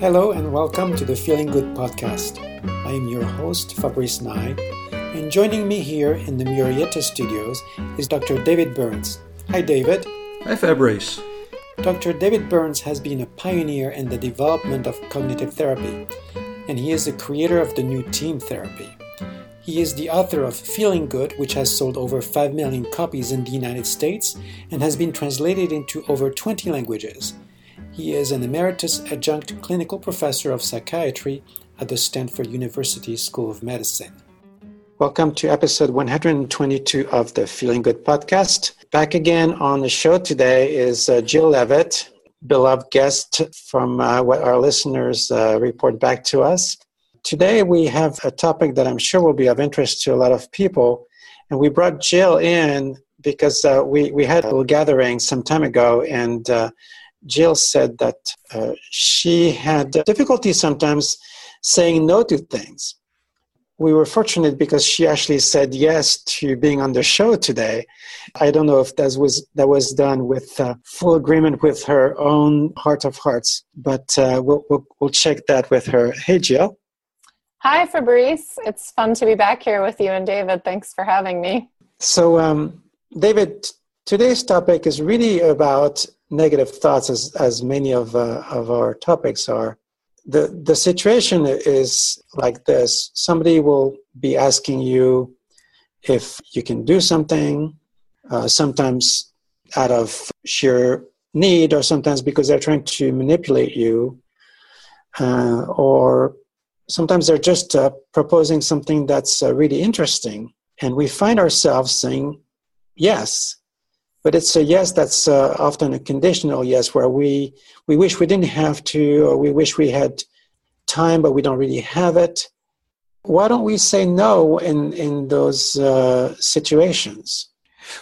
Hello and welcome to the Feeling Good podcast. I am your host, Fabrice Nye, and joining me here in the Murrieta studios is Dr. David Burns. Hi, David. Hi, Fabrice. Dr. David Burns has been a pioneer in the development of cognitive therapy, and he is the creator of the new team therapy. He is the author of Feeling Good, which has sold over 5 million copies in the United States and has been translated into over 20 languages. He is an emeritus adjunct clinical professor of psychiatry at the Stanford University School of Medicine. Welcome to episode 122 of the Feeling Good podcast. Back again on the show today is uh, Jill Levitt, beloved guest from uh, what our listeners uh, report back to us. Today we have a topic that I'm sure will be of interest to a lot of people, and we brought Jill in because uh, we, we had a little gathering some time ago, and uh, Jill said that uh, she had difficulty sometimes saying no to things. We were fortunate because she actually said yes to being on the show today. I don't know if that was that was done with uh, full agreement with her own heart of hearts, but uh, we'll, we'll we'll check that with her. Hey, Jill. Hi, Fabrice. It's fun to be back here with you and David. Thanks for having me. So, um, David, today's topic is really about negative thoughts, as, as many of, uh, of our topics are. The, the situation is like this somebody will be asking you if you can do something, uh, sometimes out of sheer need, or sometimes because they're trying to manipulate you, uh, or sometimes they're just uh, proposing something that's uh, really interesting. And we find ourselves saying yes but it's a yes that's uh, often a conditional yes where we we wish we didn't have to or we wish we had time but we don't really have it. Why don't we say no in in those uh, situations?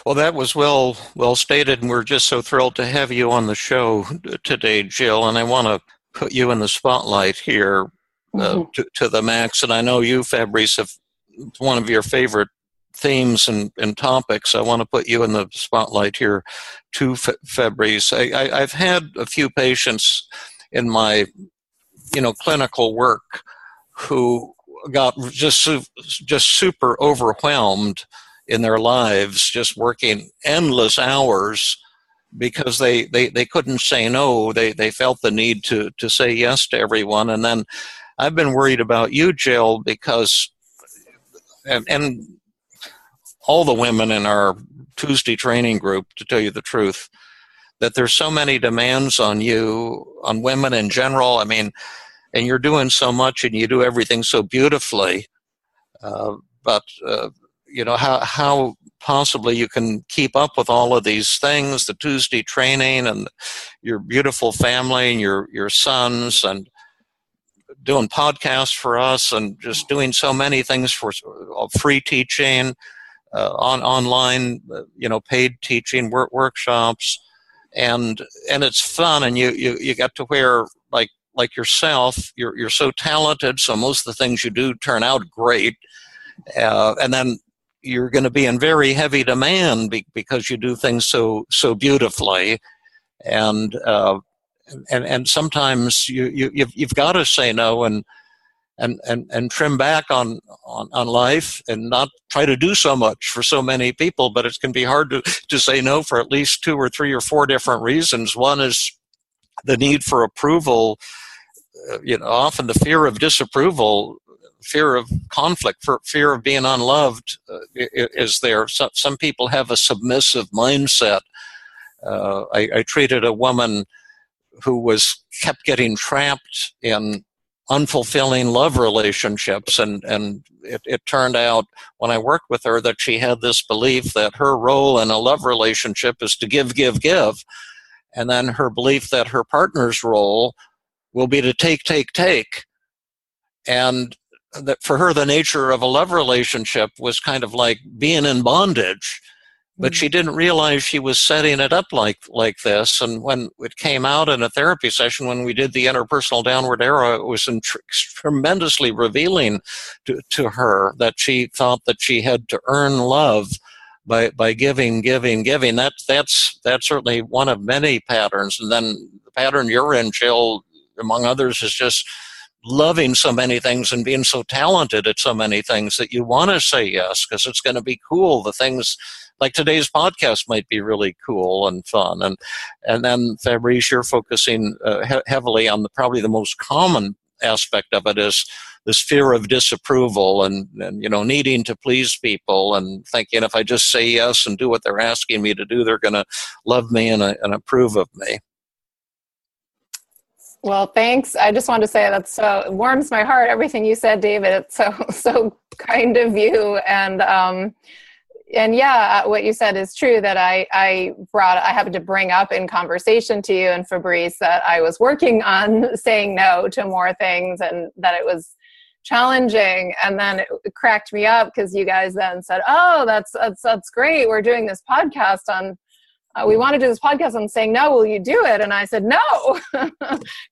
Well that was well well stated and we're just so thrilled to have you on the show today jill and i want to put you in the spotlight here uh, mm-hmm. to, to the max. And i know you fabrice have one of your favorite themes and, and topics, I want to put you in the spotlight here too, Fabrice. I, I, have had a few patients in my, you know, clinical work who got just just super overwhelmed in their lives, just working endless hours because they, they, they couldn't say no. They they felt the need to to say yes to everyone, and then I've been worried about you, Jill, because and, and all the women in our Tuesday training group, to tell you the truth, that there's so many demands on you, on women in general. I mean, and you're doing so much and you do everything so beautifully. Uh, but, uh, you know, how, how possibly you can keep up with all of these things the Tuesday training and your beautiful family and your, your sons and doing podcasts for us and just doing so many things for uh, free teaching on online, uh, you know, paid teaching work, workshops, and and it's fun, and you you you get to where like like yourself, you're you're so talented, so most of the things you do turn out great, uh, and then you're going to be in very heavy demand be, because you do things so so beautifully, and uh, and and sometimes you you you've, you've got to say no and and, and, and trim back on, on, on life and not try to do so much for so many people. But it can be hard to, to say no for at least two or three or four different reasons. One is the need for approval. Uh, you know, often the fear of disapproval, fear of conflict, fear of being unloved uh, is there. So, some people have a submissive mindset. Uh, I, I treated a woman who was kept getting trapped in unfulfilling love relationships. And and it, it turned out when i worked with her that she had this belief that her role in a love relationship is to give give give. And then her belief that her partner's role will be to take take take. And that for her the nature of a love relationship was kind of like being in bondage but she didn't realize she was setting it up like like this and when it came out in a therapy session when we did the interpersonal downward arrow it was tr- tremendously revealing to, to her that she thought that she had to earn love by by giving giving giving that that's that's certainly one of many patterns and then the pattern you're in jill among others, is just loving so many things and being so talented at so many things that you want to say yes because it's going to be cool. The things like today's podcast might be really cool and fun. And and then Fabrice, you're focusing uh, he- heavily on the probably the most common aspect of it is this fear of disapproval and, and you know needing to please people and thinking if I just say yes and do what they're asking me to do, they're going to love me and, uh, and approve of me. Well, thanks. I just want to say that so it warms my heart. Everything you said, David. It's so so kind of you, and um, and yeah, uh, what you said is true. That I I brought I happened to bring up in conversation to you and Fabrice that I was working on saying no to more things, and that it was challenging and then it cracked me up because you guys then said oh that's that's that's great we're doing this podcast on uh, we want to do this podcast i'm saying no will you do it? And i said no.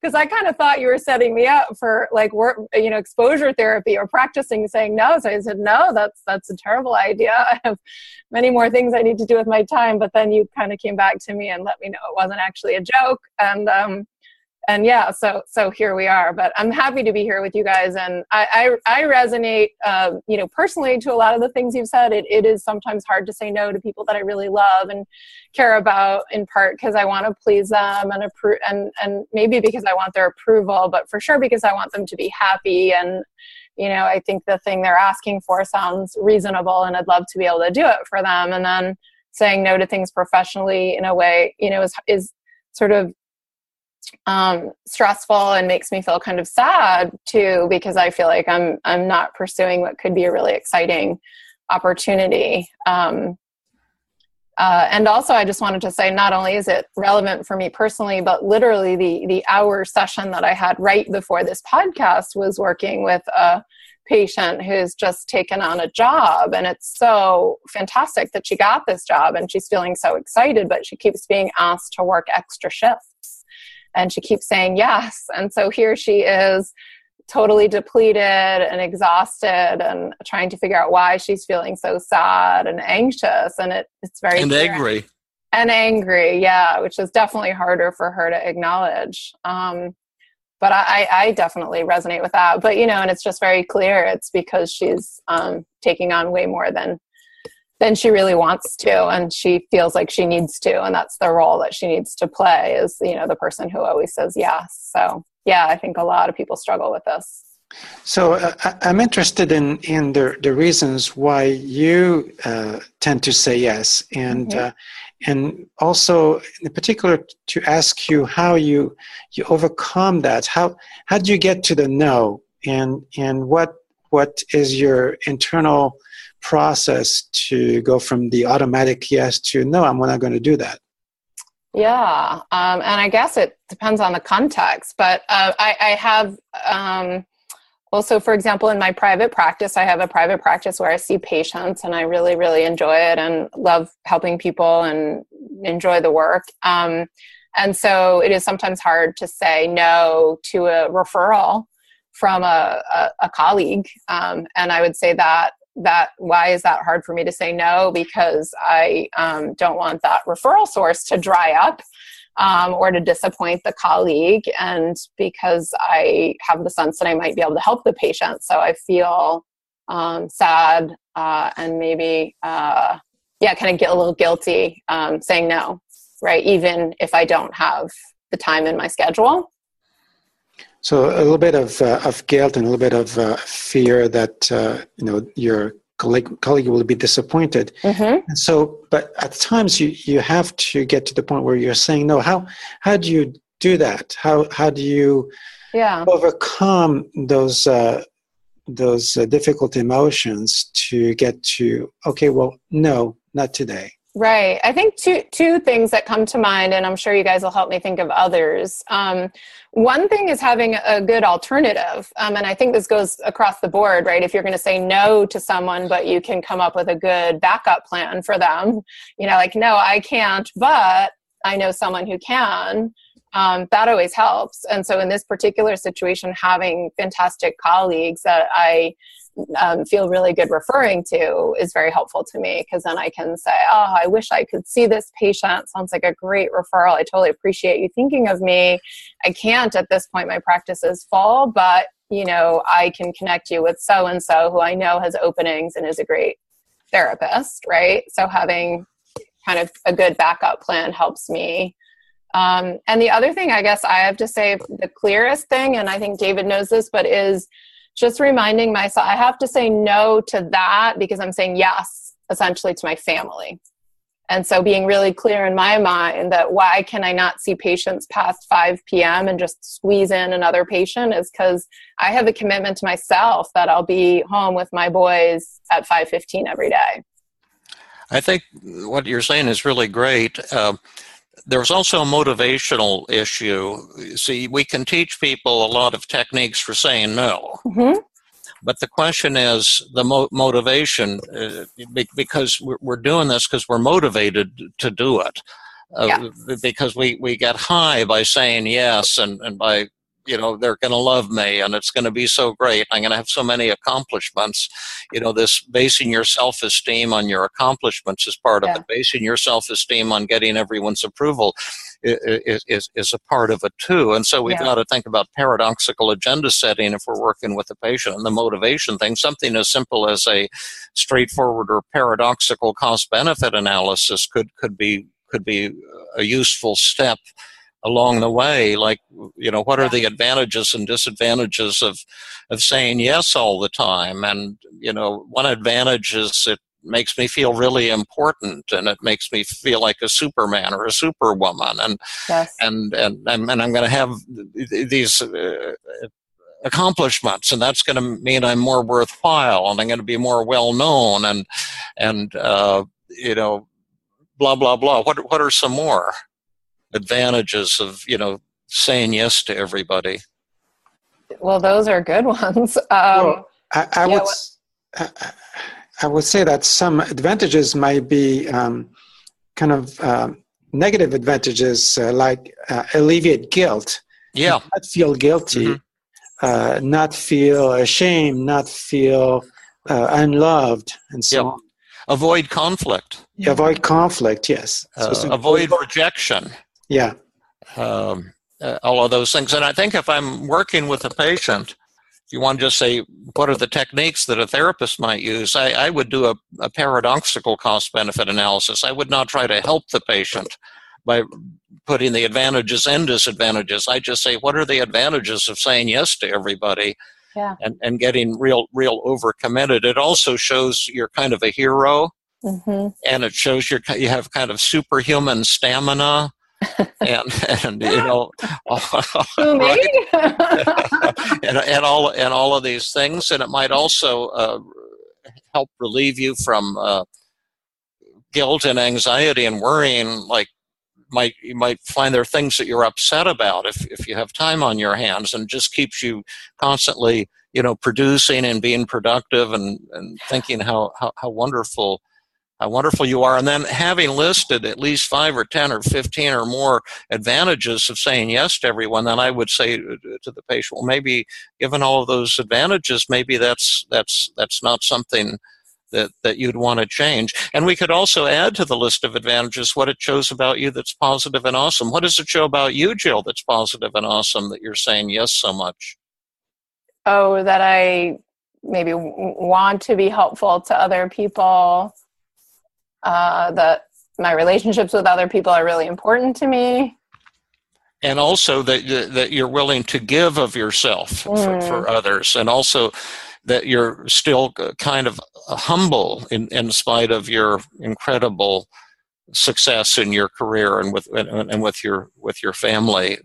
Because i kind of thought you were setting me up for like work you know exposure therapy or practicing saying no. So i said no that's that's a terrible idea. I have many more things i need to do with my time. But then you kind of came back to me and let me know it wasn't actually a joke. And um and yeah so so here we are but i'm happy to be here with you guys. And i i, I resonate um, you know personally to a lot of the things you've said. It, it is sometimes hard to say no to people that i really love and care about in part because i want to please them and approve and and maybe because i want their approval but for sure because i want them to be happy. And you know i think the thing they're asking for sounds reasonable and i'd love to be able to do it for them. And then saying no to things professionally in a way you know is is sort of um, stressful and makes me feel kind of sad too because I feel like I'm I'm not pursuing what could be a really exciting opportunity. Um, uh, and also, I just wanted to say, not only is it relevant for me personally, but literally the the hour session that I had right before this podcast was working with a patient who's just taken on a job, and it's so fantastic that she got this job, and she's feeling so excited, but she keeps being asked to work extra shifts and she keeps saying yes. And so here she is totally depleted and exhausted and trying to figure out why she's feeling so sad and anxious. And it, it's very and clear. angry. And angry yeah which is definitely harder for her to acknowledge. Um, but I, I definitely resonate with that. But you know and it's just very clear it's because she's um, taking on way more than than she really wants to and she feels like she needs to and that's the role that she needs to play is you know the person who always says yes. So yeah i think a lot of people struggle with this. So uh, i'm interested in in the the reasons why you uh, tend to say yes and mm-hmm. uh, and also in particular to ask you how you you overcome that. How how do you get to the no? And and what what is your internal process to go from the automatic yes to no, I'm not going to do that? Yeah, um, and I guess it depends on the context, but uh, I, I, have um, also, for example, in my private practice, I have a private practice where I see patients, and I really, really enjoy it and love helping people and enjoy the work. Um, and so, it is sometimes hard to say no to a referral from a, a, a colleague, um, and I would say that that why is that hard for me to say no? Because i um, don't want that referral source to dry up um, or to disappoint the colleague. And because i have the sense that i might be able to help the patient so i feel um, sad uh, and maybe uh, yeah kind of get a little guilty um, saying no right? Even if i don't have the time in my schedule so a little bit of uh, of guilt and a little bit of uh, fear that uh, you know your colleague, colleague will be disappointed. Mm-hmm. And so, but at times you you have to get to the point where you're saying no. How how do you do that? How how do you yeah. overcome those uh, those uh, difficult emotions to get to okay? Well, no, not today. Right. I think two two things that come to mind, and I'm sure you guys will help me think of others. Um, one thing is having a good alternative, um, and I think this goes across the board, right? If you're going to say no to someone, but you can come up with a good backup plan for them, you know, like no, I can't, but I know someone who can. Um, that always helps. And so, in this particular situation, having fantastic colleagues that I um, feel really good referring to is very helpful to me because then I can say, Oh, I wish I could see this patient. Sounds like a great referral. I totally appreciate you thinking of me. I can't at this point, my practice is full, but you know, I can connect you with so and so who I know has openings and is a great therapist, right? So having kind of a good backup plan helps me. Um, and the other thing, I guess I have to say, the clearest thing, and I think David knows this, but is just reminding myself I have to say no to that because I'm saying yes essentially to my family. And so being really clear in my mind that why can I not see patients past 5 p.m. and just squeeze in another patient is because I have a commitment to myself that I'll be home with my boys at 5:15 every day. I think what you're saying is really great. Uh, there's also a motivational issue. See, we can teach people a lot of techniques for saying no. Mm-hmm. But the question is the mo- motivation, uh, because we're, we're doing this because we're motivated to do it. Uh, yeah. Because we, we get high by saying yes and, and by you know they're going to love me and it's going to be so great. I'm going to have so many accomplishments. You know this basing your self-esteem on your accomplishments is part yeah. of it. Basing your self-esteem on getting everyone's approval is, is, is a part of it too. And so we've yeah. got to think about paradoxical agenda setting if we're working with a patient and the motivation thing. Something as simple as a straightforward or paradoxical cost benefit analysis could could be could be a useful step along the way like you know what are the advantages and disadvantages of of saying yes all the time? And you know one advantage is it makes me feel really important and it makes me feel like a superman or a superwoman. And yes. and, and and and I'm going to have these uh, accomplishments and that's going to mean I'm more worthwhile and I'm going to be more well known and and uh, you know blah blah blah. What what are some more advantages of you know saying yes to everybody? Well, those are good ones. Um, well, I, I would I, I, would say that some advantages might be um, kind of uh, negative advantages, uh, like uh, alleviate guilt. Yeah, not feel guilty, mm-hmm. Uh, not feel ashamed, not feel uh, unloved, and so yep. on. Avoid conflict. avoid conflict. Yes. So avoid rejection. Yeah. Um, uh, all of those things. And I think if I'm working with a patient, if you want to just say what are the techniques that a therapist might use, I, I would do a, a paradoxical cost benefit analysis. I would not try to help the patient by putting the advantages and disadvantages. I just say, what are the advantages of saying yes to everybody? Yeah. And, and getting real real overcommitted. It also shows you're kind of a hero, mm-hmm. and it shows you you have kind of superhuman stamina and and you know and, and all and all of these things and it might also uh, help relieve you from uh, guilt and anxiety and worrying like might you might find there are things that you're upset about if, if you have time on your hands and just keeps you constantly you know producing and being productive and, and thinking how, how, how wonderful how wonderful you are. And then having listed at least five or 10 or 15 or more advantages of saying yes to everyone, then I would say to the patient, well, maybe given all of those advantages, maybe that's, that's, that's not something that, that you'd want to change. And we could also add to the list of advantages what it shows about you that's positive and awesome. What does it show about you, Jill, that's positive and awesome that you're saying yes so much? Oh, that I maybe want to be helpful to other people uh, that my relationships with other people are really important to me. And also that that you're willing to give of yourself mm. for, for, others. And also that you're still kind of humble in, in spite of your incredible success in your career and with and, and with your with your family.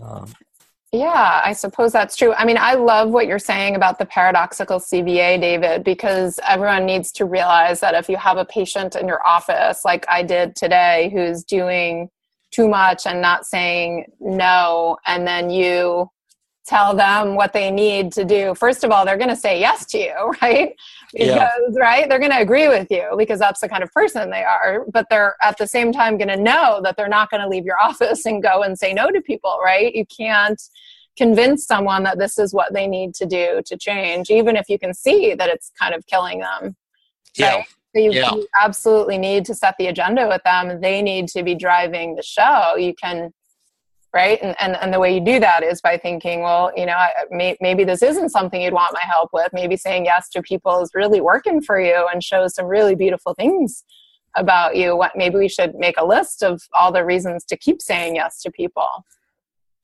Um, yeah, I suppose that's true. I mean, I love what you're saying about the paradoxical CBA, David, because everyone needs to realize that if you have a patient in your office, like I did today, who's doing too much and not saying no, and then you tell them what they need to do, first of all, they're going to say yes to you, right? Because, yeah. right, they're going to agree with you because that's the kind of person they are. But they're at the same time going to know that they're not going to leave your office and go and say no to people, right? You can't convince someone that this is what they need to do to change, even if you can see that it's kind of killing them. Yeah. Right? So you, yeah. you absolutely need to set the agenda with them. They need to be driving the show. You can right? And, and and the way you do that is by thinking well you know I, may, maybe this isn't something you'd want my help with. Maybe saying yes to people is really working for you and shows some really beautiful things about you. What maybe we should make a list of all the reasons to keep saying yes to people.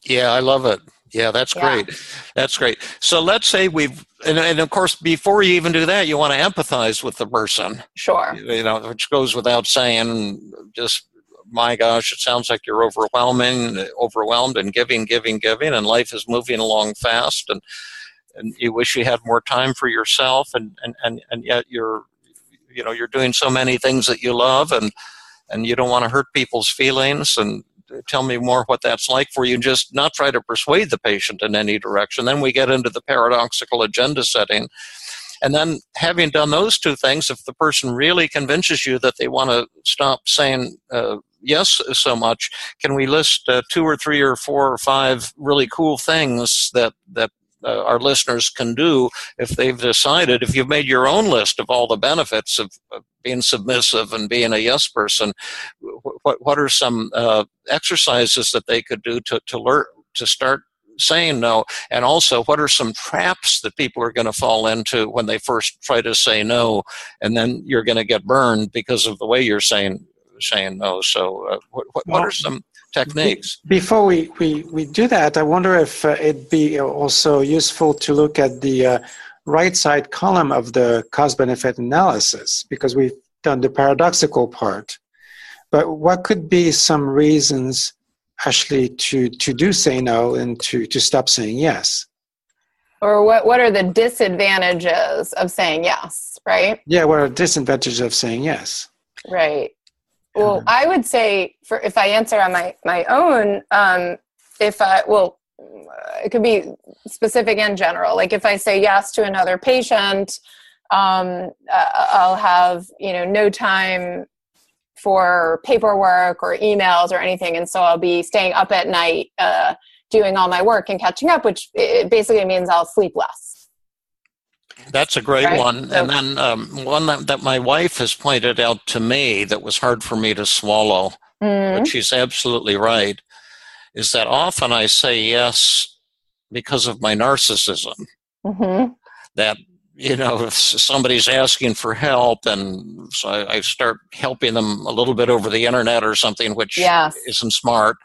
Yeah i love it. Yeah that's yeah. great. That's great. So let's say we've and, and of course before you even do that you want to empathize with the person. Sure. You know which goes without saying just my gosh, it sounds like you're overwhelming, overwhelmed and giving, giving, giving, and life is moving along fast, and and you wish you had more time for yourself, and and and, and yet you're, you know, you're doing so many things that you love, and and you don't want to hurt people's feelings, and tell me more what that's like for you. Just not try to persuade the patient in any direction. Then we get into the paradoxical agenda setting. And then, having done those two things, if the person really convinces you that they want to stop saying uh, yes so much, can we list uh, two or three or four or five really cool things that that uh, our listeners can do if they've decided, if you've made your own list of all the benefits of, of being submissive and being a yes person, what, what are some uh, exercises that they could do to, to learn to start saying no? And also what are some traps that people are going to fall into when they first try to say no and then you're going to get burned because of the way you're saying saying no. So uh, what, what, well, what, are some techniques? before we, we, we do that i wonder if uh, it'd be also useful to look at the uh, right side column of the cost benefit analysis because we've done the paradoxical part. But what could be some reasons actually to to do say no and to to stop saying yes? Or what what are the disadvantages of saying yes right? Yeah what are the disadvantages of saying yes? Right well i would say for if i answer on my my own um if i well it could be specific and general. Like if i say yes to another patient um, uh, i'll have you know no time for paperwork or emails or anything. And so i'll be staying up at night uh, doing all my work and catching up which basically means i'll sleep less that's a great right? one so, and then um, one that, that, my wife has pointed out to me that was hard for me to swallow mm-hmm. but she's absolutely right is that often i say yes because of my narcissism mm-hmm. that you know, if somebody's asking for help, and so I, I, start helping them a little bit over the internet or something, which yes. isn't smart.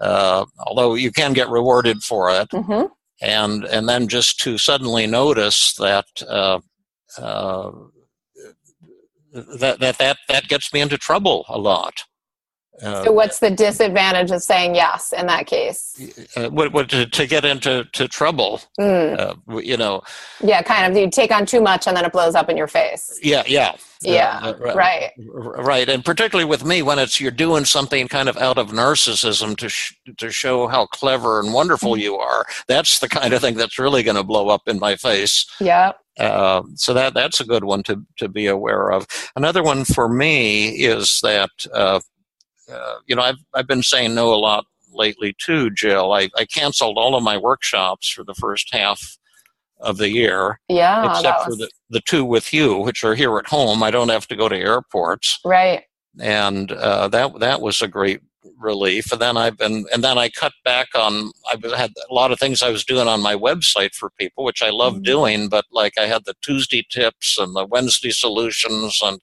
Uh, although you can get rewarded for it, mm-hmm. And and then just to suddenly notice that uh, uh, that that that that gets me into trouble a lot. Uh, so what's the disadvantage of saying yes in that case? Uh, what, what, to, to, get into to trouble, mm. uh, you know. Yeah, kind of. You take on too much and then it blows up in your face. Yeah, yeah. Yeah, uh, right. Right, and particularly with me when it's you're doing something kind of out of narcissism to sh- to show how clever and wonderful mm. you are. That's the kind of thing that's really going to blow up in my face. Yeah. Uh, so that that's a good one to to be aware of. Another one for me is that uh, uh, you know, I've, I've been saying no a lot lately too, Jill. I, I canceled all of my workshops for the first half of the year. Yeah. Except for the, the two with you, which are here at home. I don't have to go to airports. Right. And uh, that that was a great relief. And then I've been and then I cut back on I've had a lot of things I was doing on my website for people, which I love mm-hmm. doing, but like I had the Tuesday tips and the Wednesday solutions and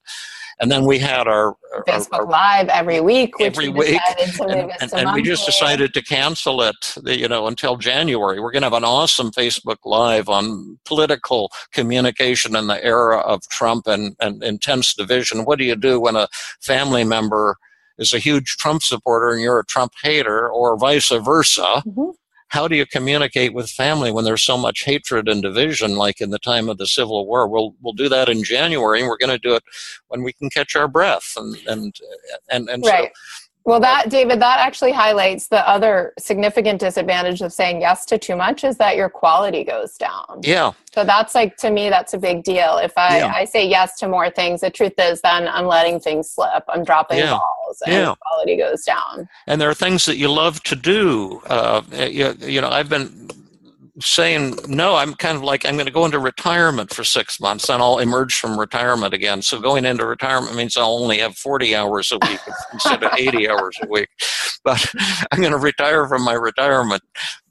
and then we had our, Facebook our, Live every week, every week, and, and, and we just decided to cancel it, you know, until January. We're going to have an awesome Facebook Live on political communication in the era of Trump and, and intense division. What do you do when a family member is a huge Trump supporter and you're a Trump hater, or vice versa? Mm-hmm how do you communicate with family when there's so much hatred and division like in the time of the civil war we'll we'll do that in january and we're going to do it when we can catch our breath and and and, and right. so well, that, David, that actually highlights the other significant disadvantage of saying yes to too much is that your quality goes down. Yeah. So that's like, to me, that's a big deal. If I, yeah. I say yes to more things, the truth is then I'm letting things slip. I'm dropping yeah. balls falls and Yeah. quality goes down. and there are things that you love to do. Uh, you, you know, I've been saying no. I'm kind of like I'm going to go into retirement for six months, and I'll emerge from retirement again. So going into retirement means I'll only have 40 hours a week instead of 80 hours a week. But I'm going to retire from my retirement.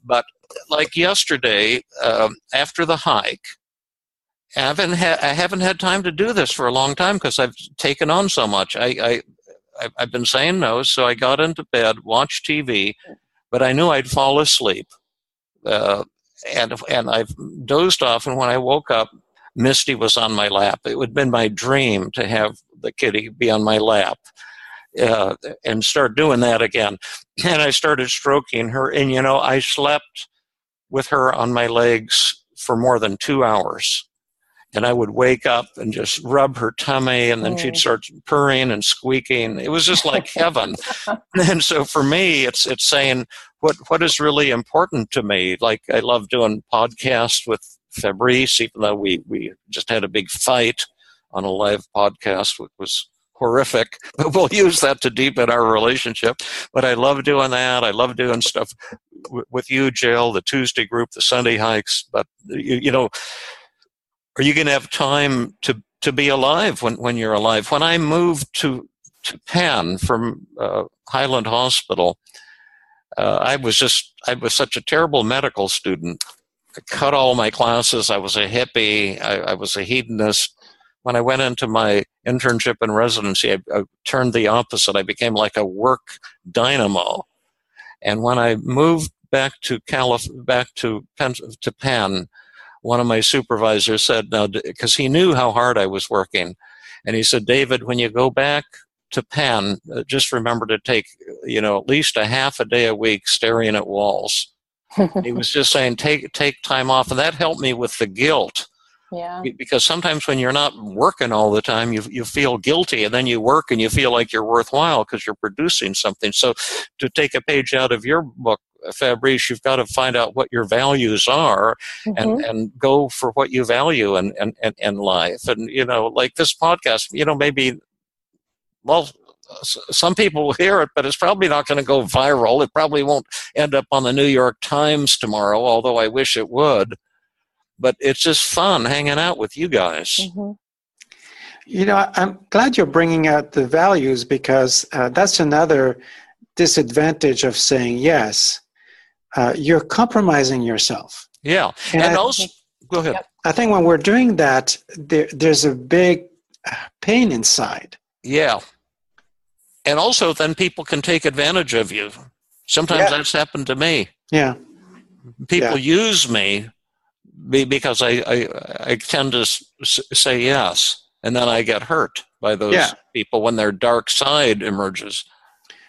But like yesterday, um, after the hike. I haven't, ha- I haven't had time to do this for a long time because I've taken on so much. I, I I've, I've been saying no, so I got into bed, watched TV, but I knew I'd fall asleep, uh, and and I've dozed off. And when I woke up, Misty was on my lap. It would have been my dream to have the kitty be on my lap, uh, and start doing that again. And I started stroking her, and you know, I slept with her on my legs for more than two hours and I would wake up and just rub her tummy, and then she'd Mm. start purring and squeaking. It was just like heaven. And so for me, it's it's saying what what is really important to me. Like I love doing podcasts with Fabrice, even though we we just had a big fight on a live podcast, which was horrific. But we'll use that to deepen our relationship. But I love doing that. I love doing stuff w- with you, Jill, the Tuesday group, the Sunday hikes. But you, you know, are you going to have time to to be alive when when you're alive? When I moved to to Penn from uh, Highland Hospital, uh, I was just I was such a terrible medical student. I cut all my classes. I was a hippie. I, I was a hedonist. When I went into my internship and residency, I, I turned the opposite. I became like a work dynamo. And when I moved back to Calif- back to Penn, to Penn, one of my supervisors said, "Now, because he knew how hard I was working, and he said, David, when you go back to Penn, uh, just remember to take, you know, at least a half a day a week staring at walls." he was just saying, "Take take time off," and that helped me with the guilt yeah. Because sometimes when you're not working all the time, you you feel guilty, and then you work and you feel like you're worthwhile because you're producing something. So, to take a page out of your book, Fabrice, you've got to find out what your values are Mhm. and and go for what you value in, in, in, in life. And you know, like this podcast, you know, maybe well, some people will hear it, but it's probably not going to go viral. It probably won't end up on the New York Times tomorrow, although I wish it would. But it's just fun hanging out with you guys. Mhm. You know, I- I'm glad you're bringing out the values because uh, that's another disadvantage of saying yes. Uh, you're compromising yourself. Yeah, And and also go ahead. I think when we're doing that, there, there's a big uh, pain inside. Yeah, and also then people can take advantage of you. Sometimes Yeah. that's happened to me. Yeah. people use me because I, I I tend to say yes, and then I get hurt by those Yeah. people when their dark side emerges.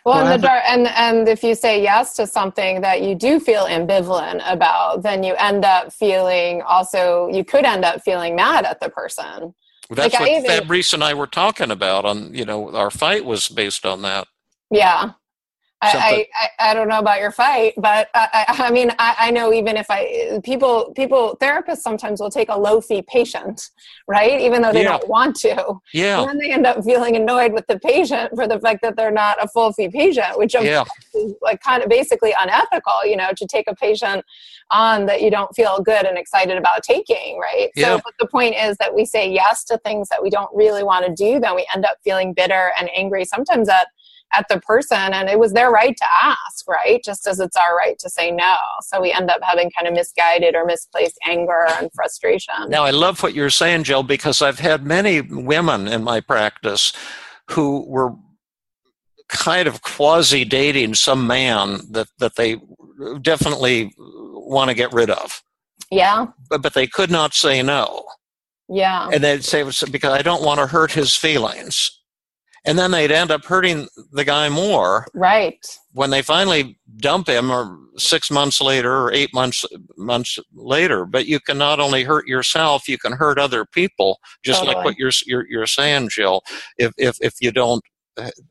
Well, Well, and, the and and if you say yes to something that you do feel ambivalent about, then you end up feeling also you could end up feeling mad at the person. That's Like, what even- Fabrice and I were talking about. On you know, our fight was based on that. Yeah. I, I, I don't know about your fight, but I, I, I mean I, I know even if I people people therapists sometimes will take a low fee patient, right? Even though they Yeah. don't want to, Yeah, and then they end up feeling annoyed with the patient for the fact that they're not a full fee patient, which yeah, is like kind of basically unethical, you know, to take a patient on that you don't feel good and excited about taking, right? Yeah. So, but the point is that we say yes to things that we don't really want to do, then we end up feeling bitter and angry sometimes at at the person and it was their right to ask right? Just as it's our right to say no. So we end up having kind of misguided or misplaced anger and frustration. Now, I love what you're saying, Jill, because I've had many women in my practice who were kind of quasi dating some man that, that they definitely want to get rid of, yeah. But, but they could not say no. yeah. And they'd say, because I don't want to hurt his feelings. And then they'd end up hurting the guy more right. when they finally dump him or six months later or eight months months later. But you can not only hurt yourself you can hurt other people just like what you're, you're you're saying jill if if if you don't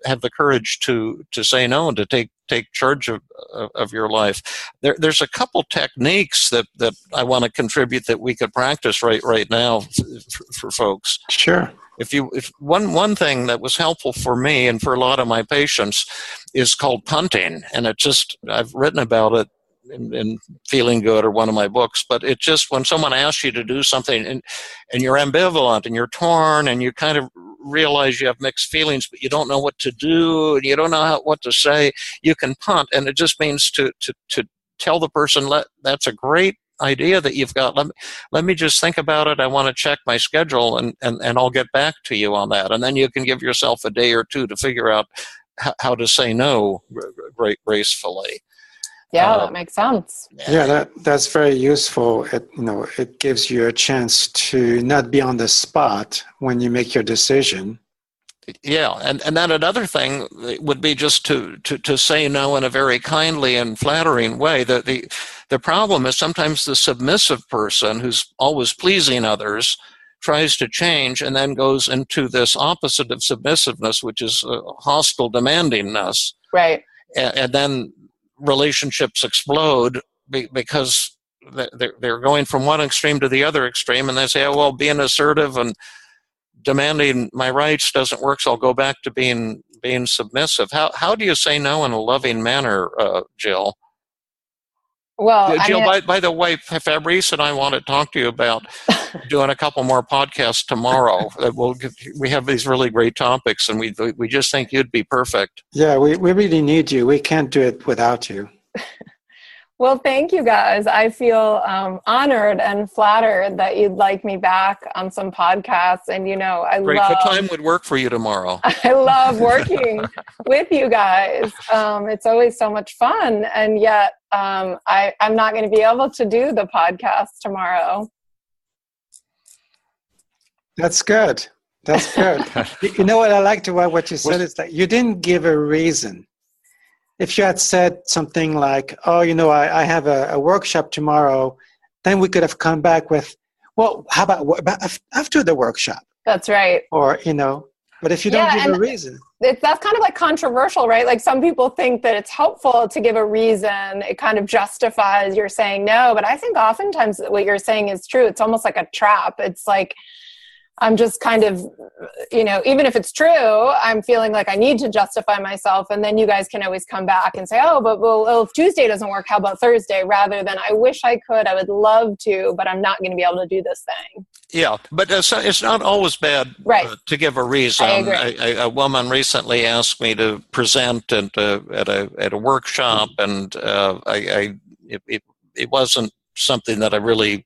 have the courage to to say no and to take take charge of of, of your life. There, there's a couple techniques that that i want to contribute that we could practice right right now for, for folks. Sure. If you if one one thing that was helpful for me and for a lot of my patients is called punting. And it just i've written about it in, in, feeling good or one of my books but it just when someone asks you to do something and, and you're ambivalent and you're torn and you kind of realize you have mixed feelings but you don't know what to do and you don't know how, what to say you can punt. And it just means to to, to tell the person let that's a great idea that you've got. Let me let me just think about it. I want to check my schedule and and, and i'll get back to you on that. And then you can give yourself a day or two to figure out how to say no great gracefully. Yeah uh, that makes sense. yeah that that's very useful. It you know it gives you a chance to not be on the spot when you make your decision. Yeah and and then another thing would be just to to to say no in a very kindly and flattering way. The the the problem is sometimes the submissive person who's always pleasing others tries to change and then goes into this opposite of submissiveness which is uh, hostile demandingness right and, and then relationships explode because they're, they're going from one extreme to the other extreme and they say oh well being assertive and demanding my rights doesn't work, so I'll go back to being being submissive. How how do you say no in a loving manner, uh, Jill? Well, Jill. I mean, by, by the way, Fabrice and I want to talk to you about doing a couple more podcasts tomorrow. we'll we have these really great topics, and we we just think you'd be perfect. Yeah, we we really need you. We can't do it without you. Well, thank you guys. I feel um, honored and flattered that you'd like me back on some podcasts. And you know, I Great. love. What time would work for you tomorrow? I love working with you guys. Um, it's always so much fun, and yet um, I, I'm not going to be able to do the podcast tomorrow. That's good. That's good. you know what I like to what you said is that you didn't give a reason if you had said something like, "Oh, you know, I, I have a, a, workshop tomorrow," then we could have come back with, "Well, how about, about after the workshop?" That's right. Or you know, but if you don't yeah, give a reason, it's, that's kind of like controversial, right? Like some people think that it's helpful to give a reason; it kind of justifies your saying no. But I think oftentimes what you're saying is true. It's almost like a trap. It's like I'm just kind of, you know, even if it's true, I'm feeling like I need to justify myself. And then you guys can always come back and say, oh, but well, if Tuesday doesn't work, how about Thursday? Rather than, I wish I could, I would love to, but I'm not going to be able to do this thing. Yeah, but it's not always bad right. uh, to give a reason. A, a woman recently asked me to present and, uh, at, a, at a workshop, and uh, I, I it, it, it wasn't something that I really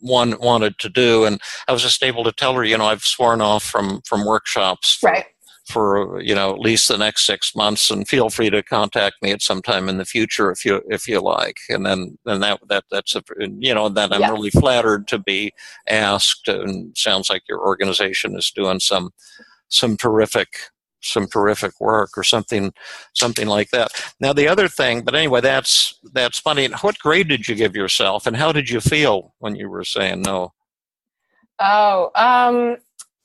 one wanted to do and i was just able to tell her you know i've sworn off from from workshops for, right. for you know at least the next six months and feel free to contact me at some time in the future if you if you like. And then then that that that's a you know then i'm really flattered to be asked and sounds like your organization is doing some some terrific some terrific work or something something like that now the other thing but anyway that's that's funny what grade did you give yourself and how did you feel when you were saying no oh um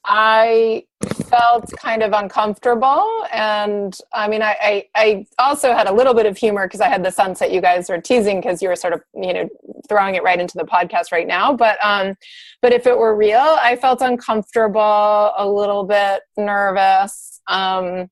I felt kind of uncomfortable. And I mean, I, I, I also had a little bit of humor because I had the sense that you guys were teasing because you were sort of, you know, throwing it right into the podcast right now. But, um, but if it were real, I felt uncomfortable, a little bit nervous. Um,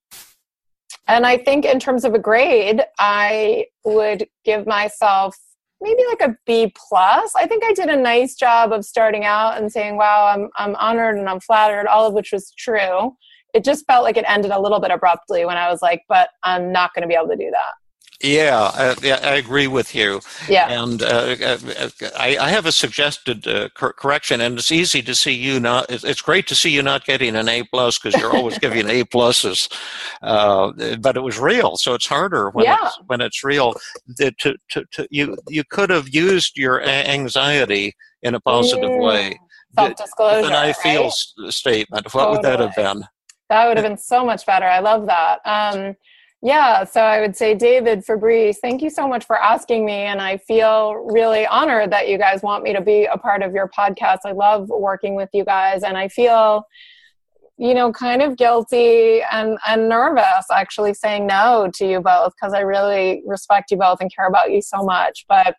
and I think in terms of a grade, I would give myself maybe like a B plus. I think I did a nice job of starting out and saying, "Wow, I'm I'm honored and I'm flattered," all of which was true. It just felt like it ended a little bit abruptly when I was like, "But I'm not going to be able to do that." Yeah, uh, yeah, I agree with you. Yeah, and uh, uh I, I, have a suggested uh, cor- correction, and it's easy to see you not. It's great to see you not getting an A plus because you're always giving A pluses, uh, but it was real, so it's harder when yeah. it's when it's real. To, to, to, you you could have used your anxiety in a positive mm. way. Self disclosure. An I feel right? statement. What totally. would that have been? That would have been so much better. I love that. Um, yeah, so I would say, David, Fabrice, thank you so much for asking me. And I feel really honored that you guys want me to be a part of your podcast. I love working with you guys, and I feel, you know, kind of guilty and, and nervous actually saying no to you both because I really respect you both and care about you so much. But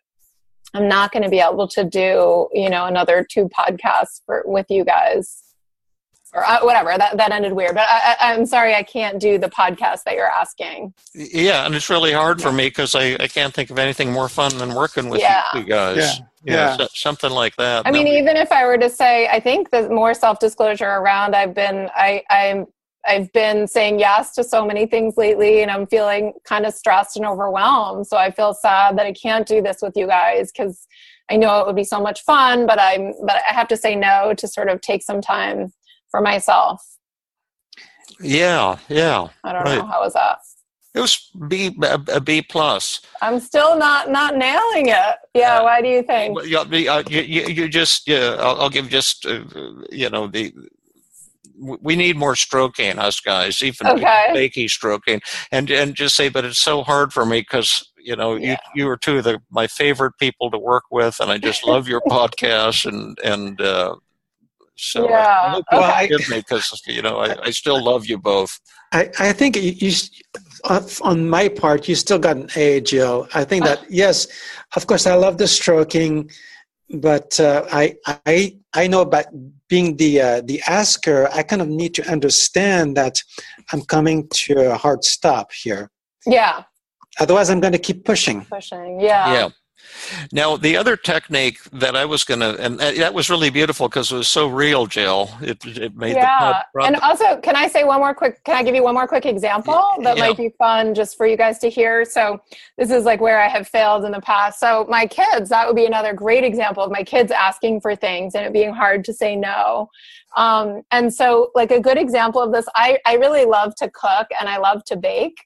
I'm not going to be able to do, you know, another two podcasts for, with you guys. Or uh, whatever. That that ended weird. But I, I, I'm sorry, I can't do the podcast that you're asking. Yeah, and it's really hard for me because I, I can't think of anything more fun than working with Yeah. you guys. Yeah, yeah. so- something like that. I mean, No, even if I were to say, I think the more self disclosure around, I've been, I, I'm, I've been saying yes to so many things lately, and I'm feeling kind of stressed and overwhelmed. So I feel sad that I can't do this with you guys because I know it would be so much fun, but I'm, but I have to say no to sort of take some time for myself. yeah, yeah. I don't know Right. how was that. It was B a, B plus. I'm still not not nailing it. Yeah, Uh, why do you think? Well, yeah, the, uh, you, you, you just yeah. I'll, I'll give just uh, you know the. We need more stroking, us guys, even Okay. fakey stroking, and and just say, but it's so hard for me because you know Yeah. you you are two of the my favorite people to work with, and I just love your podcast, and and uh, so Yeah, I hope you okay. I- forgive me because you know I, I still love you both. I, I think you, you uh, on my part, you still got an A, Jill. I think that yes, of course, I love the stroking, but uh, I I I know about being the uh, the asker. I kind of need to understand that I'm coming to a hard stop here. yeah, Otherwise, I'm going to keep pushing. pushing. Yeah. yeah. Now the other technique that I was gonna, and that was really beautiful because it was so real, Jill. It it made yeah. the brought and also can i say one more quick can i give you one more quick example that Yeah. might be fun just for you guys to hear? So this is like where i have failed in the past. So my kids that would be another great example of my kids asking for things and it being hard to say no. Um, and so like a good example of this i, I really love to cook and i love to bake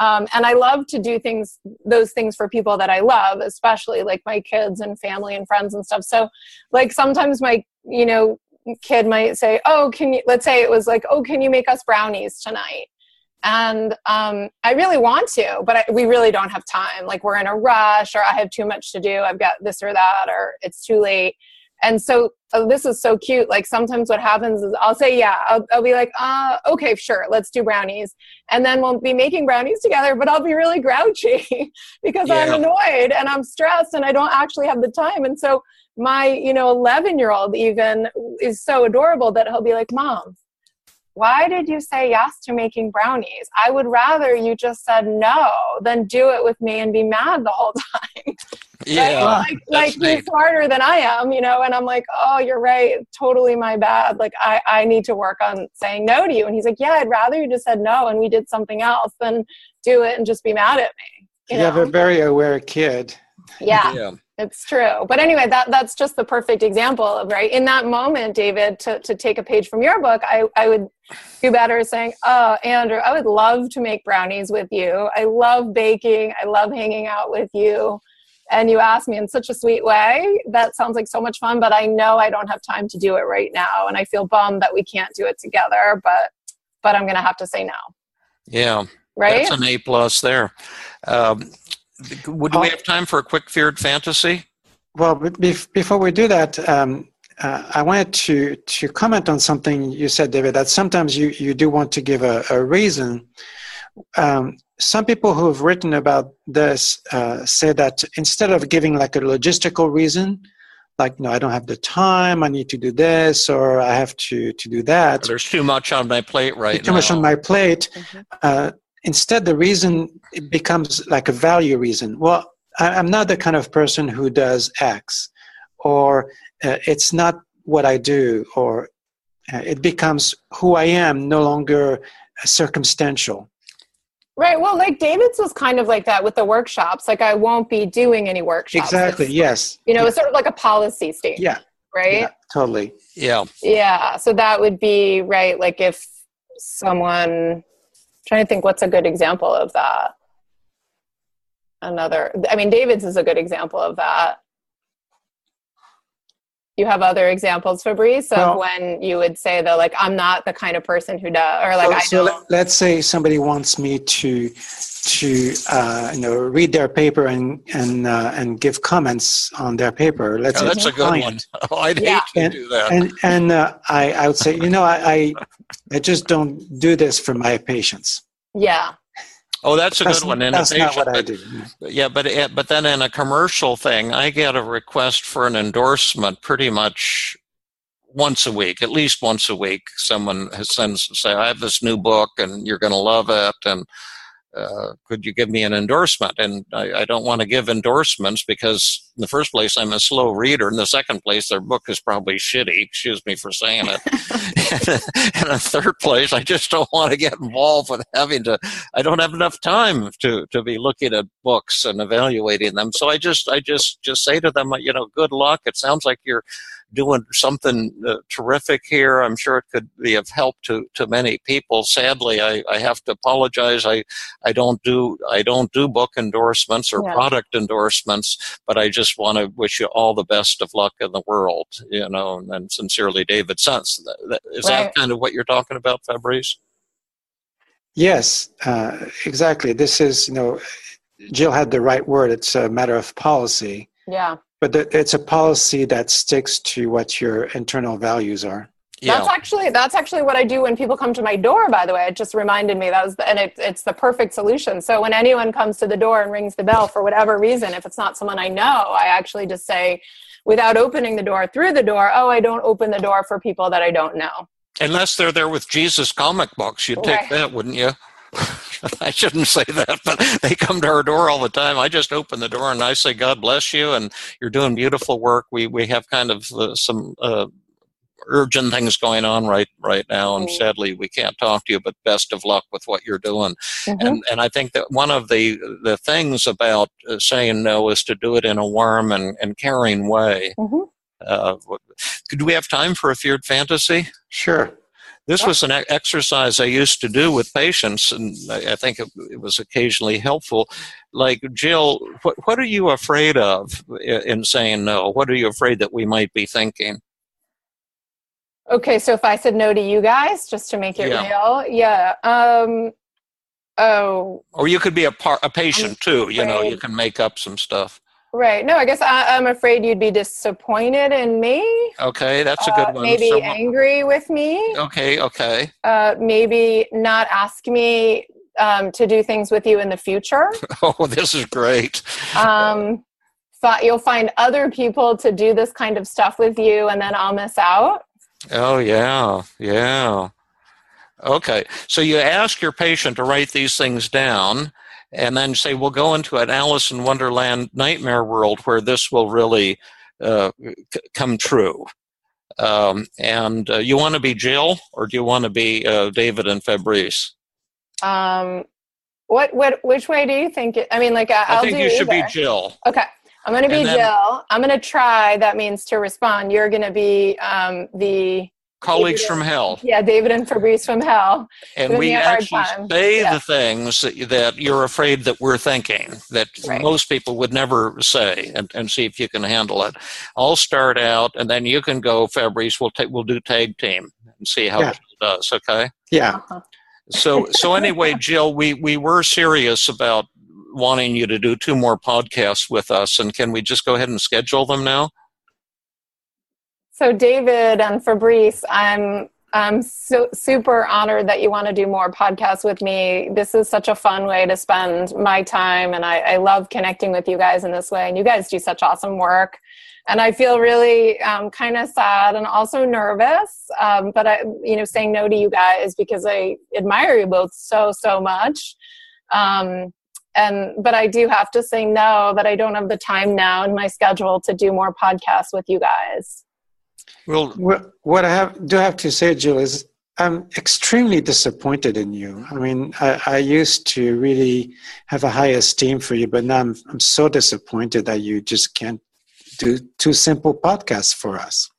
um, and i love to do things those things for people that i love especially like my kids and family and friends and stuff so like sometimes my you know kid might say, "Oh, can you?" Let's say it was like, "Oh, can you make us brownies tonight?" And um, I really want to, but I, we really don't have time. Like we're in a rush, or I have too much to do. I've got this or that, or it's too late. And so oh, this is so cute. Like sometimes what happens is I'll say, "Yeah," I'll, I'll be like, "Uh, okay, sure, let's do brownies," and then we'll be making brownies together. But I'll be really grouchy because I'm annoyed and I'm stressed and I don't actually have the time. And so my you know 11 year old even is so adorable that he'll be like mom why did you say yes to making brownies i would rather you just said no than do it with me and be mad the whole time yeah, like, like that's he's smarter than i am you know and i'm like oh you're right totally my bad like i i need to work on saying no to you and he's like yeah i'd rather you just said no and we did something else than do it and just be mad at me You, you have a very aware kid. yeah yeah. it's true. But anyway, that that's just the perfect example of right in that moment, David, to, to take a page from your book, I, I would do better saying, Oh, Andrew, I would love to make brownies with you. I love baking. I love hanging out with you. And you asked me in such a sweet way. That sounds like so much fun, but I know I don't have time to do it right now. And I feel bummed that we can't do it together, but but I'm gonna have to say no. Yeah, Right? that's an A plus there. Um, would we Oh. have time for a quick feared fantasy? Well, before we do that, um, uh, I wanted to to comment on something you said, David. That sometimes you you do want to give a, a reason. Um, some people who have written about this uh, say that instead of giving like a logistical reason, like you no, I don't have the time, I need to do this, or I have to to do that. There's too much on my plate right too now. much on my plate. Mhm. Uh, instead, the reason it becomes like a value reason. Well, I, I'm not the kind of person who does X, or uh, it's not what I do, or uh, it becomes who I am, no longer uh, circumstantial. Right. Well, like David's was kind of like that with the workshops. Like I won't be doing any workshops. Exactly. It's- Yes. You know, it's sort of like a policy statement. Yeah. Right. Yeah, totally. yeah, Yeah. So that would be right. Like if someone trying to think what's a good example of that. Another I mean David's is a good example of that. You have other examples, Fabrice, of Well- when you would say though, like I'm not the kind of person who does or like so, I so don't let, us say somebody wants me to to uh, you know read their paper and and uh, and give comments on their paper. Let's Oh, say that's a it's good one. Oh, I'd Yeah. hate to do that. and and uh, I, I would say, you know, I, I I just don't do this for my patients. Yeah. Oh, that's a That's, good one. That's not what I do. Yeah, but it, but then in a commercial thing, I get a request for an endorsement pretty much once a week, at least once a week, someone has sends say, "I have this new book, and you're going to love it," and uh, could you give me an endorsement? And I, I don't want to give endorsements because, in the first place, I'm a slow reader. In the second place, their book is probably shitty. Excuse me for saying it. and in the third place, I just don't want to get involved with having to. I don't have enough time to to be looking at books and evaluating them. So I just I just just say to them, you know, good luck. It sounds like you're doing something uh, terrific here. I'm sure it could be of help to, to many people. Sadly, I, I have to apologize. I, I don't do I don't do book endorsements or yeah. product endorsements, but I just want to wish you all the best of luck in the world. You know, and, and sincerely, David Sense. Is right. that kind of what you're talking about, Fabrice? Yes, uh, exactly. This is you know, Jill had the right word. It's a matter of policy. Yeah but the, it's a policy that sticks to what your internal values are. Yeah. That's actually that's actually what I do when people come to my door. By the way, it just reminded me that was the, and it, it's the perfect solution. So when anyone comes to the door and rings the bell for whatever reason, if it's not someone I know, I actually just say, without opening the door, through the door, oh, I don't open the door for people that I don't know. Unless they're there with Jesus comic books, you'd take right. that, wouldn't you? I shouldn't say that, but they come to our door all the time. I just open the door and I say, "God bless you," and you're doing beautiful work. We we have kind of uh, some uh, urgent things going on right right now, and sadly we can't talk to you. But best of luck with what you're doing. Mm-hmm. And and I think that one of the the things about uh, saying no is to do it in a warm and, and caring way. Mm-hmm. Uh, could we have time for a feared fantasy? Sure. This was an exercise I used to do with patients, and I think it, it was occasionally helpful. Like, Jill, what, what are you afraid of in saying no? What are you afraid that we might be thinking? Okay, so if I said no to you guys, just to make it yeah. real, yeah. Um, oh. Or you could be a, par- a patient too. You know, you can make up some stuff. Right. No, I guess I, am afraid you'd be disappointed in me. Okay, that's a good uh, one. Maybe so, angry with me. Okay, okay. Uh, maybe not ask me um, to do things with you in the future. oh, this is great. Um, you'll find other people to do this kind of stuff with you, and then I'll miss out. Oh yeah, yeah. Okay, so you ask your patient to write these things down and then say we'll go into an Alice in Wonderland nightmare world where this will really uh, c- come true. Um, and uh, you want to be Jill, or do you want to be uh, David and Fabrice? Um, what what which way do you think? It, I mean, like I'll I think you either. should be Jill. Okay, I'm going to be then, Jill. I'm going to try. That means to respond. You're going to be um, the colleagues from hell. Yeah, David and Fabrice from hell. And we actually say yeah. the things that, that, you're afraid that we're thinking that right. most people would never say, and, and see if you can handle it. I'll start out, and then you can go, Fabrice. We'll take we'll do tag team and see how yeah. it does. Okay. Yeah. Uh-huh. so so anyway, Jill, we we were serious about wanting you to do two more podcasts with us, and can we just go ahead and schedule them now? So, David and Fabrice, I'm I'm so super honored that you want to do more podcasts with me. This is such a fun way to spend my time, and I, I love connecting with you guys in this way. And you guys do such awesome work. And I feel really um, kind of sad and also nervous. Um, but I, you know, saying no to you guys because I admire you both so so much. Um, and but I do have to say no that I don't have the time now in my schedule to do more podcasts with you guys. Well, what I have do have to say, Jill, is I'm extremely disappointed in you. I mean, I, I, used to really have a high esteem for you, but now I'm, I'm so disappointed that you just can't do two simple podcasts for us.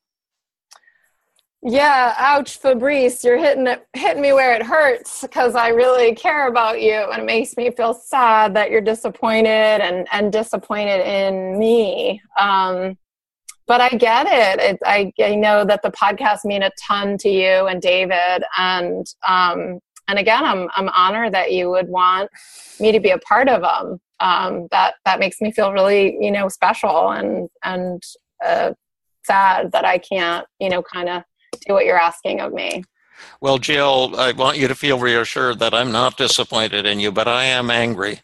Yeah, ouch, Fabrice, you're hitting it, hitting me where it hurts because I really care about you, and it makes me feel sad that you're disappointed and and disappointed in me. Um, but I get it. it I, I, know that the podcast mean a ton to you and David, and um, and again, I'm I'm honored that you would want me to be a part of them. Um, that that makes me feel really you know special and and uh, sad that I can't you know kind of do what you're asking of me. Well, Jill, I want you to feel reassured that I'm not disappointed in you, but I am angry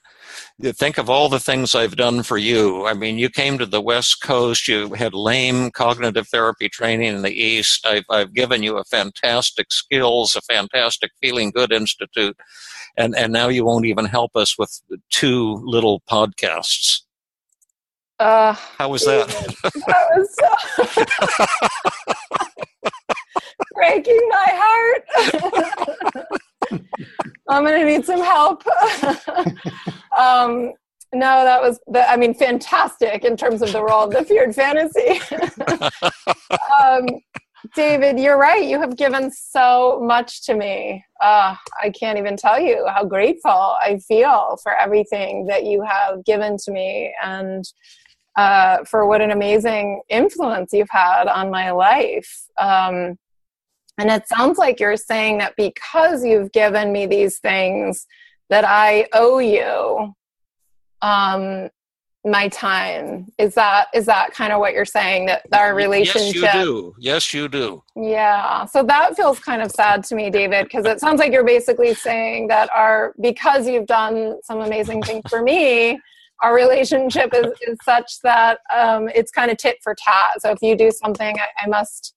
think of all the things I've done for you. I mean, you came to the West Coast, you had lame cognitive therapy training in the East. I've, I've given you a fantastic skills, a fantastic feeling good institute, and, and now you won't even help us with two little podcasts. Uh, How was that? that was so breaking my heart. I'm gonna need some help. um, no, that was the, I mean, fantastic in terms of the role of the feared fantasy. um, David, you're right. You have given so much to me. Uh, I can't even tell you how grateful I feel for everything that you have given to me and uh, for what an amazing influence you've had on my life. Um, and it sounds like you're saying that because you've given me these things, that I owe you um, my time. Is that is that kind of what you're saying? That our relationship? Yes, you do. Yes, you do. Yeah. So that feels kind of sad to me, David, because it sounds like you're basically saying that our because you've done some amazing things for me. Our relationship is, is such that um, it's kind of tit for tat. So if you do something, I, I must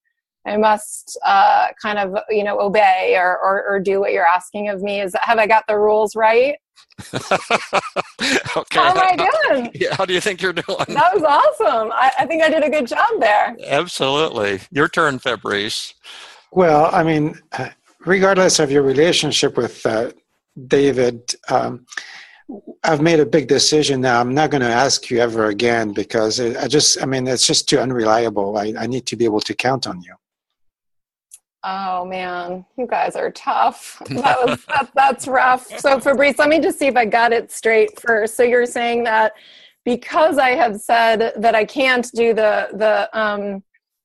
I must uh, kind of you know obey or, or, or do what you're asking of me. Is have I got the rules right? okay. How am I doing? Yeah, how do you think you're doing? That was awesome. I, I think I did a good job there. Absolutely. Your turn, Fabrice. Well, I mean, uh, regardless of your relationship with uh, David, um, I've made a big decision now. I'm not going to ask you ever again because I just, I mean, it's just too unreliable. I, I need to be able to count on you. Oh man, you guys are tough. That was that, that's rough. So Fabrice, let me just see if I got it straight first. So you're saying that because I have said that I can't do the the um,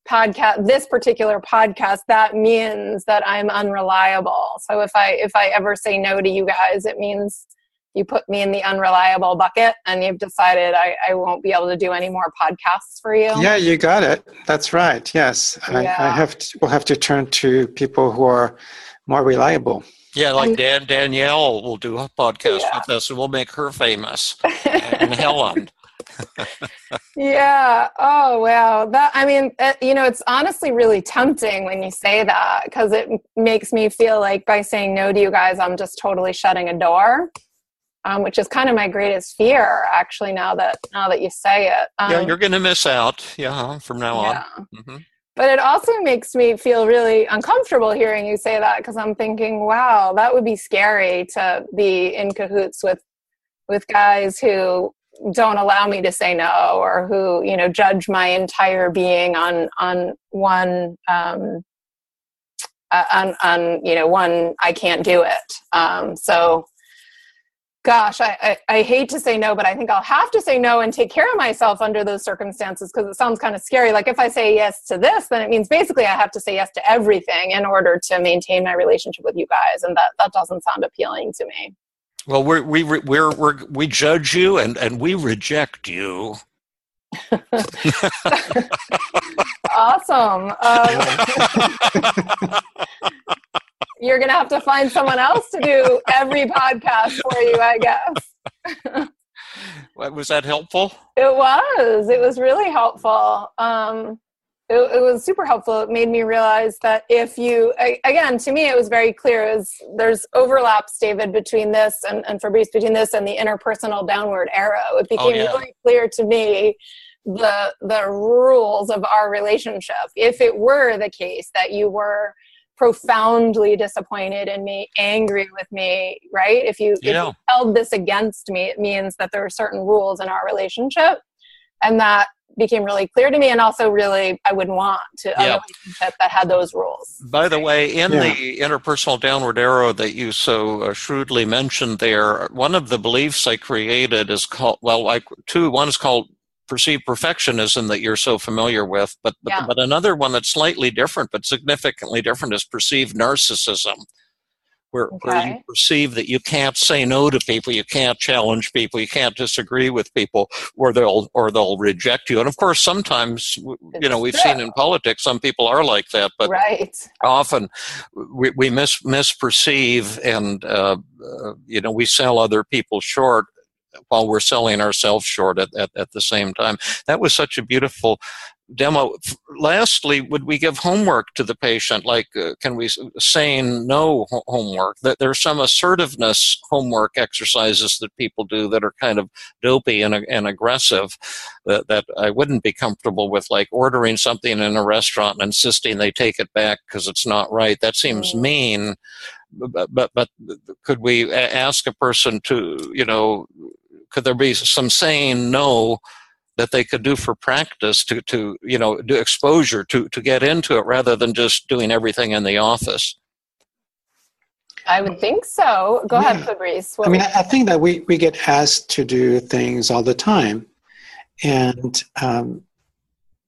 podcast, this particular podcast, that means that I'm unreliable. So if I if I ever say no to you guys, it means you put me in the unreliable bucket and you've decided I, I won't be able to do any more podcasts for you. Yeah, you got it. That's right. Yes, I, Yeah. I have. To, we'll have to turn to people who are more reliable. Yeah, like And- Dan Danielle will do a podcast Yeah. with us, and we'll make her famous. and Helen. Yeah. Oh, wow. That I mean, uh, you know, it's honestly really tempting when you say that because it makes me feel like by saying no to you guys, I'm just totally shutting a door, um, which is kind of my greatest fear, actually. Now that now that you say it, um, yeah, you're going to miss out. Yeah, from now yeah. on. hmm But it also makes me feel really uncomfortable hearing you say that because I'm thinking, wow, that would be scary to be in cahoots with with guys who don't allow me to say no or who you know judge my entire being on on one um uh, on on you know one I can't do it. Um, so gosh I, I, I hate to say no but i think i'll have to say no and take care of myself under those circumstances because it sounds kind of scary. Like if i say yes to this then it means basically i have to say yes to everything in order to maintain my relationship with you guys and that that doesn't sound appealing to me. Well, we're, we re- we're, we're, we judge you and, and we reject you. awesome. Um, you're gonna have to find someone else to do every podcast for you i guess Was that helpful? It was. It was really helpful. Um, it, it was super helpful. It made me realize that if you, a- again, to me, it was very clear. Is there's overlaps, David, between this and, and Fabrice between this and the interpersonal downward arrow. It became yeah. really clear to me the the rules of our relationship. If it were the case that you were profoundly disappointed in me, angry with me, right? If you, if Yeah. you held this against me, it means that there are certain rules in our relationship. And that became really clear to me. And also, really, I wouldn't want to a Yeah. relationship that had those rules. By the way, in Yeah. the interpersonal downward arrow that you so uh, shrewdly mentioned there, one of the beliefs I created is called, well, like two, one is called perceived perfectionism that you're so familiar with, but, but, Yeah. but another one that's slightly different, but significantly different is perceived narcissism. Where, where you perceive that you can't say no to people, you can't challenge people, you can't disagree with people, or they'll or they'll reject you. And of course, sometimes you know we've seen in politics some people are like that, but right. often we, we mis, misperceive and uh, uh, you know we sell other people short while we're selling ourselves short at, at, at the same time. That was such a beautiful demo. Lastly, would we give homework to the patient? Like, uh, can we saying no homework? That there's some assertiveness homework exercises that people do that are kind of dopey and, and aggressive that, that I wouldn't be comfortable with, like ordering something in a restaurant and insisting they take it back because it's not right. That seems mean. But, but, but could we ask a person to, you know, could there be some saying no that they could do for practice to, to you know do exposure to to get into it rather than just doing everything in the office I would think so. Go yeah. ahead, Fabrice. What I mean, I think that we, we get asked to do things all the time. And, um,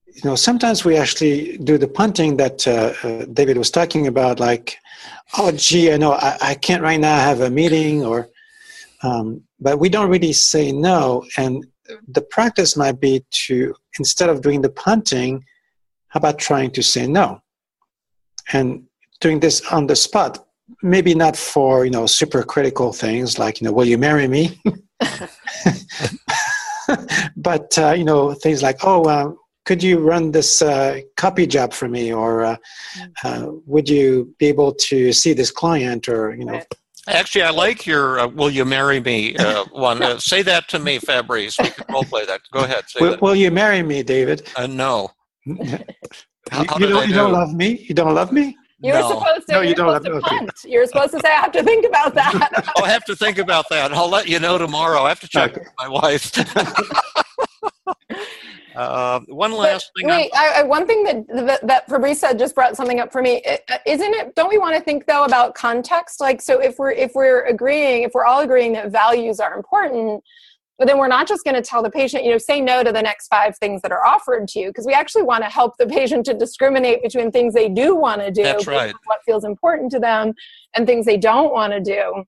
you know, sometimes we actually do the punting that uh, uh, David was talking about, like, oh, gee, I know I, I can't right now have a meeting, or, um, but we don't really say no. And the practice might be to instead of doing the punting how about trying to say no and doing this on the spot maybe not for you know super critical things like you know will you marry me but uh, you know things like oh uh, could you run this uh, copy job for me or uh, mm. uh, would you be able to see this client or you know right. Actually, I like your uh, "Will you marry me?" Uh, one. Uh, say that to me, Fabrice. We can role play that. Go ahead. Will, will, you marry me, David? Uh, no. how, how you, don't, you don't love me. You don't love me. You were no. supposed to. No, you don't have to You're supposed to say, "I have to think about that." oh, I have to think about that. I'll let you know tomorrow. I have to check okay. with my wife. Uh, one last but, thing. Wait, I, I, one thing that, that, that Fabrice said just brought something up for me. Isn't it? Don't we want to think though about context? Like, so if we're if we're agreeing, if we're all agreeing that values are important, but then we're not just going to tell the patient, you know, say no to the next five things that are offered to you, because we actually want to help the patient to discriminate between things they do want to do, That's right. what feels important to them, and things they don't want to do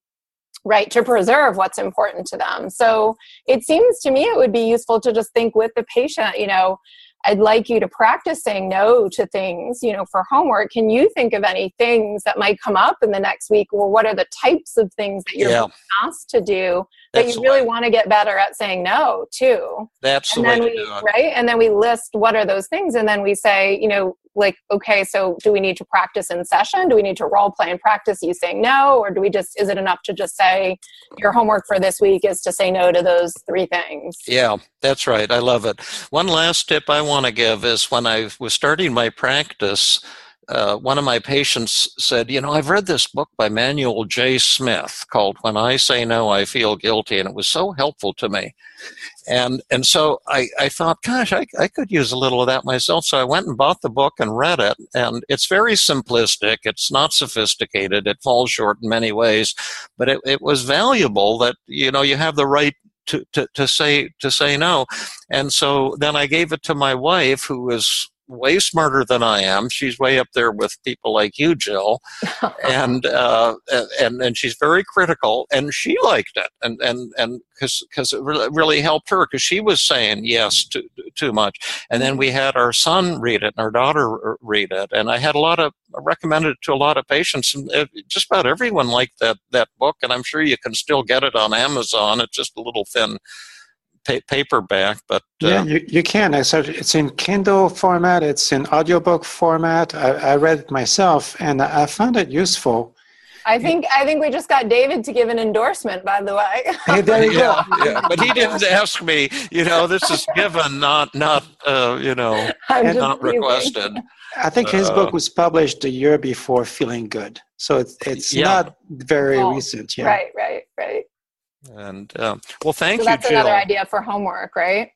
right to preserve what's important to them so it seems to me it would be useful to just think with the patient you know I'd like you to practice saying no to things, you know, for homework. Can you think of any things that might come up in the next week? Or what are the types of things that you're yeah. asked to do that That's you really want to get better at saying no to? That's and the then way we, to do it. Right? And then we list what are those things. And then we say, you know, like, okay, so do we need to practice in session? Do we need to role play and practice you saying no? Or do we just, is it enough to just say your homework for this week is to say no to those three things? Yeah, that's right. I love it. One last tip I want to give is when I was starting my practice, uh, one of my patients said, You know, I've read this book by Manuel J. Smith called When I Say No, I Feel Guilty, and it was so helpful to me. And, and so I, I thought, gosh, I, I could use a little of that myself. So I went and bought the book and read it. And it's very simplistic, it's not sophisticated, it falls short in many ways, but it, it was valuable that, you know, you have the right to, to, to say to say no. And so then I gave it to my wife, who is way smarter than I am. She's way up there with people like you, Jill, and uh, and and she's very critical. And she liked it, and and and because because it really helped her because she was saying yes to too much. And then we had our son read it and our daughter read it, and I had a lot of I recommended it to a lot of patients, and just about everyone liked that that book. And I'm sure you can still get it on Amazon. It's just a little thin pa- paperback, but uh, yeah, you, you can. It's in Kindle format. It's in audiobook format. I, I read it myself, and I found it useful. I think I think we just got David to give an endorsement. By the way, hey, there you yeah, go. yeah, but he didn't ask me. You know, this is given, not not uh, you know, not requested. I think his uh, book was published a year before Feeling Good, so it's it's yeah. not very oh, recent. Yeah, right, right, right. And um, well, thank so you. That's Jill. another idea for homework, right?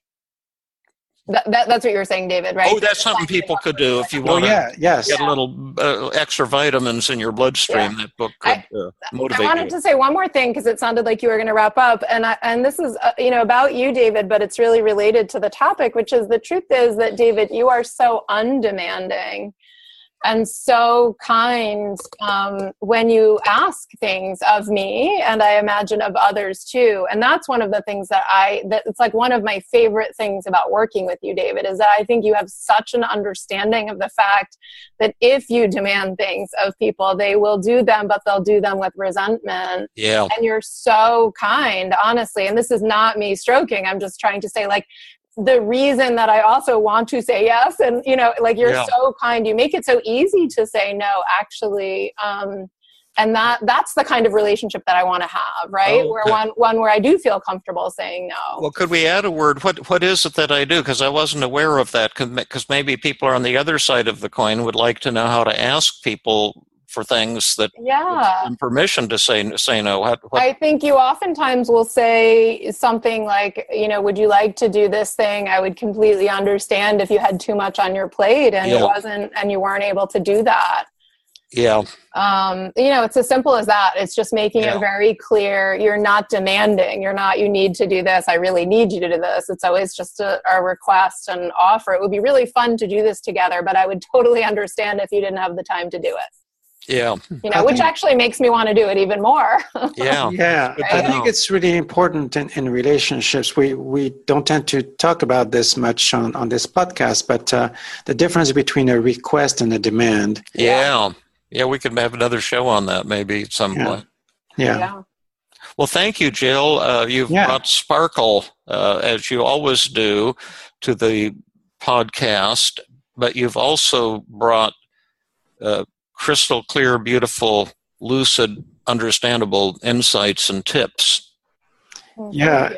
That, that, that's what you were saying, David, right? Oh, that's something people could do if you want oh, yeah, yes. get a little uh, extra vitamins in your bloodstream. Yeah. That book could I, uh, motivate I wanted you. to say one more thing because it sounded like you were going to wrap up, and I, and this is uh, you know about you, David, but it's really related to the topic, which is the truth is that David, you are so undemanding and so kind um, when you ask things of me and i imagine of others too. And that's one of the things that i that it's like one of my favorite things about working with you david is that i think you have such an understanding of the fact that if you demand things of people they will do them but they'll do them with resentment. Yeah. And you're so kind honestly. And this is not me stroking. I'm just trying to say like the reason that I also want to say yes. And, you know, like you're yeah. so kind. You make it so easy to say no, actually. Um, and that that's the kind of relationship that I want to have, right? Oh, where one one where I do feel comfortable saying no. Well, could we add a word? What what is it that I do? Because I wasn't aware of that. Because maybe people are on the other side of the coin would like to know how to ask people for things that yeah. permission to say say no. What, what? i think you oftentimes will say something like you know would you like to do this thing? I would completely understand if you had too much on your plate and yeah. it wasn't and you weren't able to do that. Yeah. Um, you know it's as simple as that. It's just making yeah. it very clear you're not demanding. You're not you need to do this. I really need you to do this. It's always just a, a request and offer. It would be really fun to do this together but i would totally understand if you didn't have the time to do it yeah. You know, which actually makes me want to do it even more. yeah. Yeah. I think it's really important in, in relationships. We we don't tend to talk about this much on, on this podcast, but uh, the difference between a request and a demand. Yeah. Yeah, we could have another show on that maybe at some yeah. point. Yeah. yeah. Well, thank you, Jill. Uh, you've yeah. brought sparkle, uh, as you always do, to the podcast, but you've also brought uh, crystal clear, beautiful, lucid, understandable insights and tips. Yeah,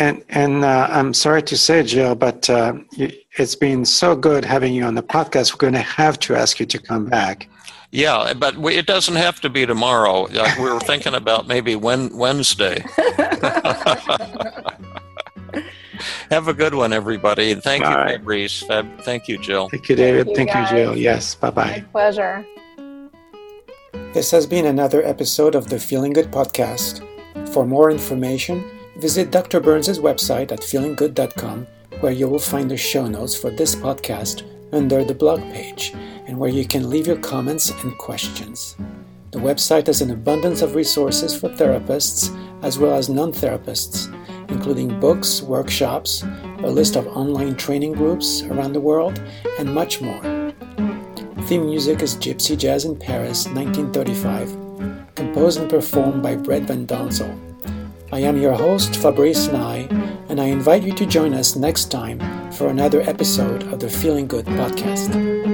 and and uh, I'm sorry to say, Jill, but uh, it's been so good having you on the podcast. We're going to have to ask you to come back. Yeah, but we, it doesn't have to be tomorrow. Like we were thinking about maybe when, Wednesday. have a good one, everybody. Thank All you, right. Fabrice. Thank you, Jill. Thank you, David. Thank you, Thank you Jill. Yes, bye bye. My pleasure. This has been another episode of the Feeling Good podcast. For more information, visit Dr. Burns' website at feelinggood.com, where you will find the show notes for this podcast under the blog page and where you can leave your comments and questions. The website has an abundance of resources for therapists as well as non therapists, including books, workshops, a list of online training groups around the world, and much more. Theme music is Gypsy Jazz in Paris, 1935, composed and performed by Brett Van Donsel. I am your host, Fabrice Nye, and I invite you to join us next time for another episode of the Feeling Good podcast.